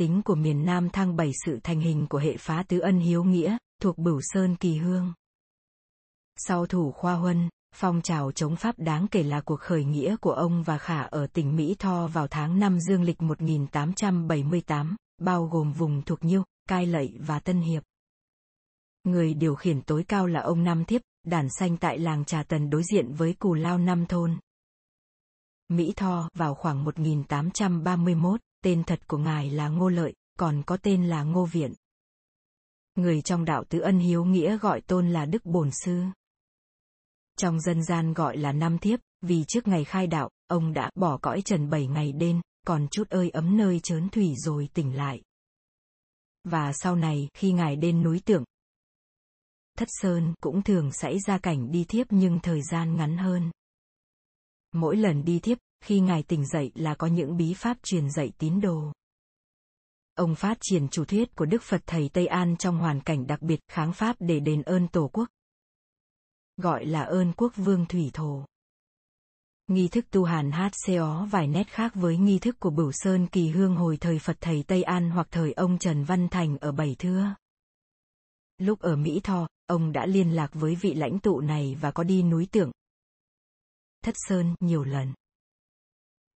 tính của miền Nam thăng bảy sự thành hình của hệ phá tứ ân hiếu nghĩa, thuộc Bửu Sơn Kỳ Hương. Sau thủ khoa huân, phong trào chống Pháp đáng kể là cuộc khởi nghĩa của ông và Khả ở tỉnh Mỹ Tho vào tháng 5 dương lịch 1878, bao gồm vùng thuộc Nhiêu, Cai Lậy và Tân Hiệp. Người điều khiển tối cao là ông Nam Thiếp, đàn xanh tại làng Trà Tần đối diện với Cù Lao Năm Thôn. Mỹ Tho vào khoảng 1831, tên thật của ngài là Ngô Lợi, còn có tên là Ngô Viện. Người trong đạo tứ ân hiếu nghĩa gọi tôn là Đức Bổn Sư. Trong dân gian gọi là Nam Thiếp, vì trước ngày khai đạo, ông đã bỏ cõi trần bảy ngày đêm, còn chút ơi ấm nơi chớn thủy rồi tỉnh lại. Và sau này, khi ngài đến núi tượng, Thất Sơn cũng thường xảy ra cảnh đi thiếp nhưng thời gian ngắn hơn. Mỗi lần đi thiếp, khi ngài tỉnh dậy là có những bí pháp truyền dạy tín đồ. Ông phát triển chủ thuyết của Đức Phật Thầy Tây An trong hoàn cảnh đặc biệt kháng Pháp để đền ơn Tổ quốc. Gọi là ơn quốc vương thủy thổ. Nghi thức tu hàn hát xéo vài nét khác với nghi thức của Bửu Sơn Kỳ Hương hồi thời Phật Thầy Tây An hoặc thời ông Trần Văn Thành ở Bảy Thưa. Lúc ở Mỹ Tho, ông đã liên lạc với vị lãnh tụ này và có đi núi tượng. Thất Sơn nhiều lần.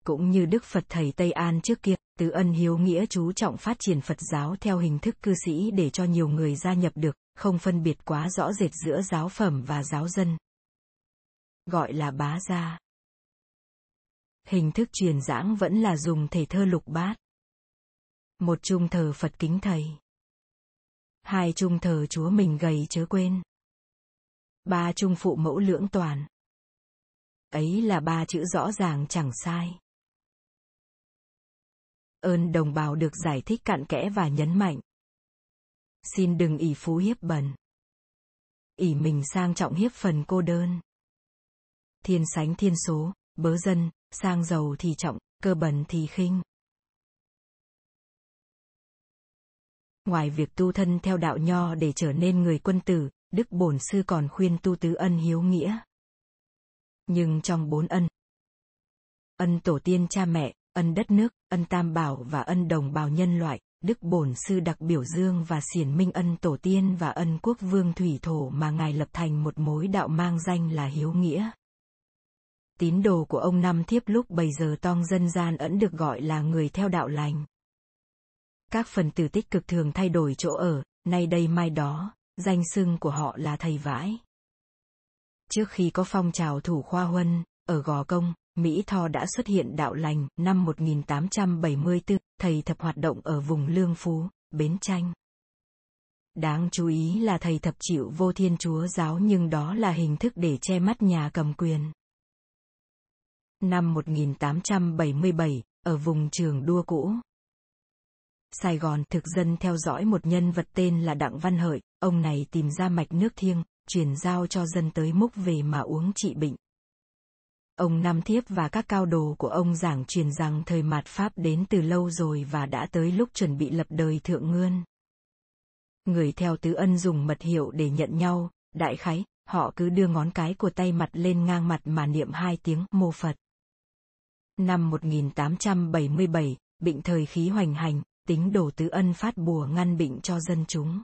Cũng như Đức Phật Thầy Tây An trước kia, Tứ Ân Hiếu Nghĩa chú trọng phát triển Phật giáo theo hình thức cư sĩ để cho nhiều người gia nhập được, không phân biệt quá rõ rệt giữa giáo phẩm và giáo dân. Gọi là bá gia. Hình thức truyền giảng vẫn là dùng thể thơ lục bát. Một trung thờ Phật kính thầy. Hai trung thờ Chúa mình gầy chớ quên. Ba trung phụ mẫu lưỡng toàn. Ấy là ba chữ rõ ràng chẳng sai. Ơn đồng bào được giải thích cặn kẽ và nhấn mạnh. Xin đừng ỷ phú hiếp bần. ỷ mình sang trọng hiếp phần cô đơn. Thiên sánh thiên số, bớ dân, sang giàu thì trọng, cơ bần thì khinh. Ngoài việc tu thân theo đạo nho để trở nên người quân tử, Đức Bổn Sư còn khuyên tu tứ ân hiếu nghĩa. Nhưng trong bốn ân, ân tổ tiên cha mẹ, ân đất nước, ân tam bảo và ân đồng bào nhân loại, Đức Bổn Sư đặc biểu dương và xiển minh ân tổ tiên và ân quốc vương thủy thổ mà Ngài lập thành một mối đạo mang danh là hiếu nghĩa. Tín đồ của ông Năm Thiếp lúc bấy giờ tong dân gian ẩn được gọi là người theo đạo lành. Các phần tử tích cực thường thay đổi chỗ ở, nay đây mai đó, danh xưng của họ là thầy vãi. Trước khi có phong trào thủ khoa huân, ở Gò Công, Mỹ Tho đã xuất hiện đạo lành, năm 1874, thầy thập hoạt động ở vùng Lương Phú, Bến Tranh. Đáng chú ý là thầy thập chịu vô thiên chúa giáo nhưng đó là hình thức để che mắt nhà cầm quyền. Năm 1877, ở vùng trường đua cũ, Sài Gòn thực dân theo dõi một nhân vật tên là Đặng Văn Hợi, ông này tìm ra mạch nước thiêng, truyền giao cho dân tới múc về mà uống trị bệnh. Ông Nam Thiếp và các cao đồ của ông giảng truyền rằng thời mạt Pháp đến từ lâu rồi và đã tới lúc chuẩn bị lập đời thượng ngươn. Người theo tứ ân dùng mật hiệu để nhận nhau, đại khái, họ cứ đưa ngón cái của tay mặt lên ngang mặt mà niệm hai tiếng mô Phật. Năm 1877, bệnh thời khí hoành hành, tính đồ tứ ân phát bùa ngăn bệnh cho dân chúng.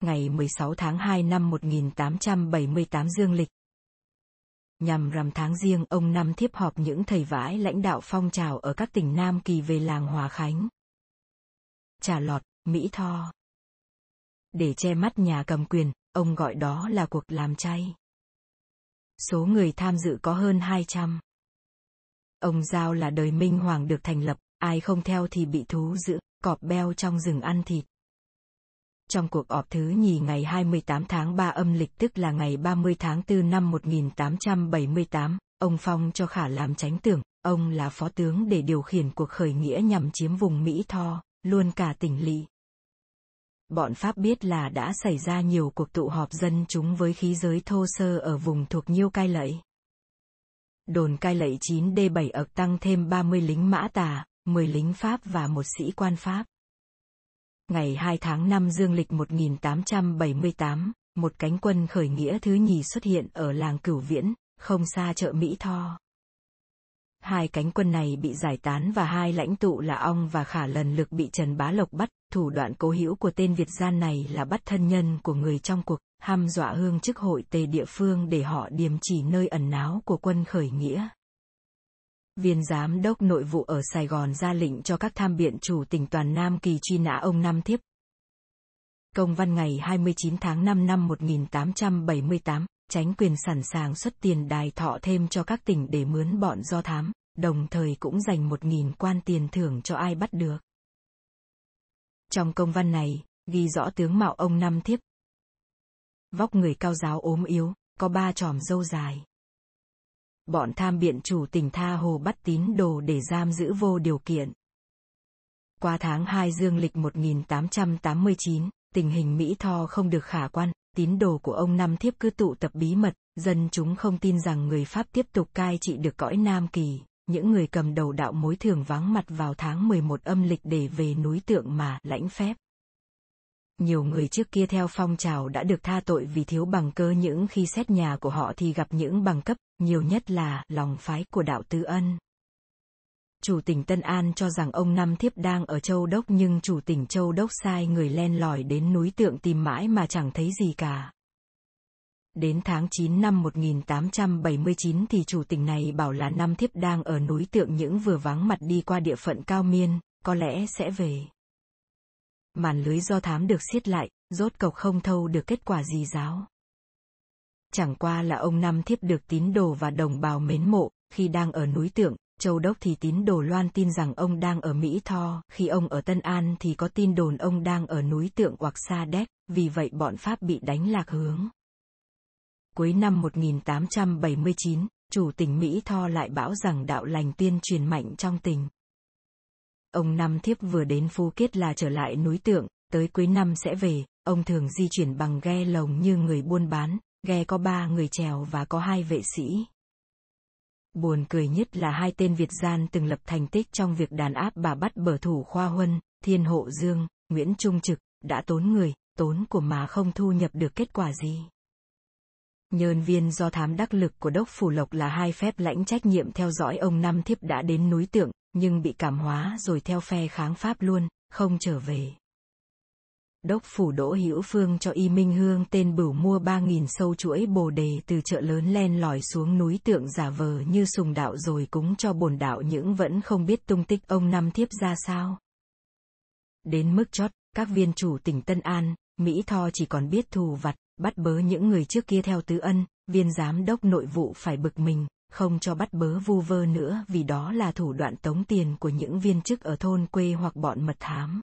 Ngày 16 tháng 2 năm 1878 dương lịch. Nhằm rằm tháng riêng ông Năm thiếp họp những thầy vãi lãnh đạo phong trào ở các tỉnh Nam Kỳ về làng Hòa Khánh. Trà lọt, Mỹ Tho. Để che mắt nhà cầm quyền, ông gọi đó là cuộc làm chay. Số người tham dự có hơn 200. Ông Giao là đời Minh Hoàng được thành lập, ai không theo thì bị thú giữ, cọp beo trong rừng ăn thịt. Trong cuộc họp thứ nhì ngày 28 tháng 3 âm lịch tức là ngày 30 tháng 4 năm 1878, ông Phong cho Khả làm tránh tưởng, ông là phó tướng để điều khiển cuộc khởi nghĩa nhằm chiếm vùng Mỹ Tho, luôn cả tỉnh Lị. Bọn Pháp biết là đã xảy ra nhiều cuộc tụ họp dân chúng với khí giới thô sơ ở vùng thuộc Nhiêu Cai Lậy. Đồn Cai Lậy 9D7 ậc tăng thêm 30 lính mã tà, 10 lính Pháp và một sĩ quan Pháp. Ngày 2 tháng 5 dương lịch 1878, một cánh quân khởi nghĩa thứ nhì xuất hiện ở làng Cửu Viễn, không xa chợ Mỹ Tho. Hai cánh quân này bị giải tán và hai lãnh tụ là Ong và Khả lần lượt bị Trần Bá Lộc bắt, thủ đoạn cố hữu của tên Việt gian này là bắt thân nhân của người trong cuộc, hăm dọa hương chức hội tề địa phương để họ điềm chỉ nơi ẩn náu của quân khởi nghĩa. Viên giám đốc nội vụ ở Sài Gòn ra lệnh cho các tham biện chủ tỉnh toàn Nam Kỳ truy nã ông Nam Thiếp. Công văn ngày 29 tháng 5 năm 1878, tránh quyền sẵn sàng xuất tiền đài thọ thêm cho các tỉnh để mướn bọn do thám, đồng thời cũng dành 1.000 quan tiền thưởng cho ai bắt được. Trong công văn này, ghi rõ tướng mạo ông Năm Thiếp. Vóc người cao giáo ốm yếu, có ba tròm dâu dài. Bọn tham biện chủ tình tha hồ bắt tín đồ để giam giữ vô điều kiện. Qua tháng 2 dương lịch 1889, tình hình Mỹ Tho không được khả quan, tín đồ của ông Năm Thiếp cứ tụ tập bí mật, dân chúng không tin rằng người Pháp tiếp tục cai trị được cõi Nam Kỳ, những người cầm đầu đạo mối thường vắng mặt vào tháng 11 âm lịch để về núi tượng mà lãnh phép. Nhiều người trước kia theo phong trào đã được tha tội vì thiếu bằng cơ những khi xét nhà của họ thì gặp những bằng cấp, nhiều nhất là lòng phái của đạo Tư Ân. Chủ tỉnh Tân An cho rằng ông Năm Thiếp đang ở Châu Đốc nhưng chủ tỉnh Châu Đốc sai người len lỏi đến núi tượng tìm mãi mà chẳng thấy gì cả. Đến tháng 9 năm 1879 thì chủ tỉnh này bảo là Năm Thiếp đang ở núi tượng những vừa vắng mặt đi qua địa phận cao miên, có lẽ sẽ về. Màn lưới do thám được siết lại, rốt cọc không thâu được kết quả gì giáo. Chẳng qua là ông Năm Thiếp được tín đồ và đồng bào mến mộ, khi đang ở núi tượng, Châu Đốc thì tín đồ loan tin rằng ông đang ở Mỹ Tho, khi ông ở Tân An thì có tin đồn ông đang ở núi tượng hoặc Sa Đéc, vì vậy bọn Pháp bị đánh lạc hướng. Cuối năm 1879, chủ tỉnh Mỹ Tho lại bảo rằng đạo lành tuyên truyền mạnh trong tỉnh. Ông Năm Thiếp vừa đến Phú Kiết là trở lại núi tượng, tới cuối năm sẽ về, ông thường di chuyển bằng ghe lồng như người buôn bán, ghe có ba người chèo và có hai vệ sĩ. Buồn cười nhất là hai tên Việt gian từng lập thành tích trong việc đàn áp bà bắt bờ thủ Khoa Huân, Thiên Hộ Dương, Nguyễn Trung Trực, đã tốn người, tốn của mà không thu nhập được kết quả gì. nhân viên do thám đắc lực của đốc Phủ Lộc là hai phép lãnh trách nhiệm theo dõi ông Năm Thiếp đã đến núi tượng, nhưng bị cảm hóa rồi theo phe kháng Pháp luôn, không trở về. Đốc phủ Đỗ Hữu Phương cho Y Minh Hương tên bửu mua 3.000 sâu chuỗi bồ đề từ chợ lớn len lỏi xuống núi tượng giả vờ như sùng đạo rồi cúng cho bổn đạo những vẫn không biết tung tích ông năm thiếp ra sao. Đến mức chót, các viên chủ tỉnh Tân An, Mỹ Tho chỉ còn biết thù vặt, bắt bớ những người trước kia theo tứ ân, viên giám đốc nội vụ phải bực mình, không cho bắt bớ vu vơ nữa vì đó là thủ đoạn tống tiền của những viên chức ở thôn quê hoặc bọn mật thám.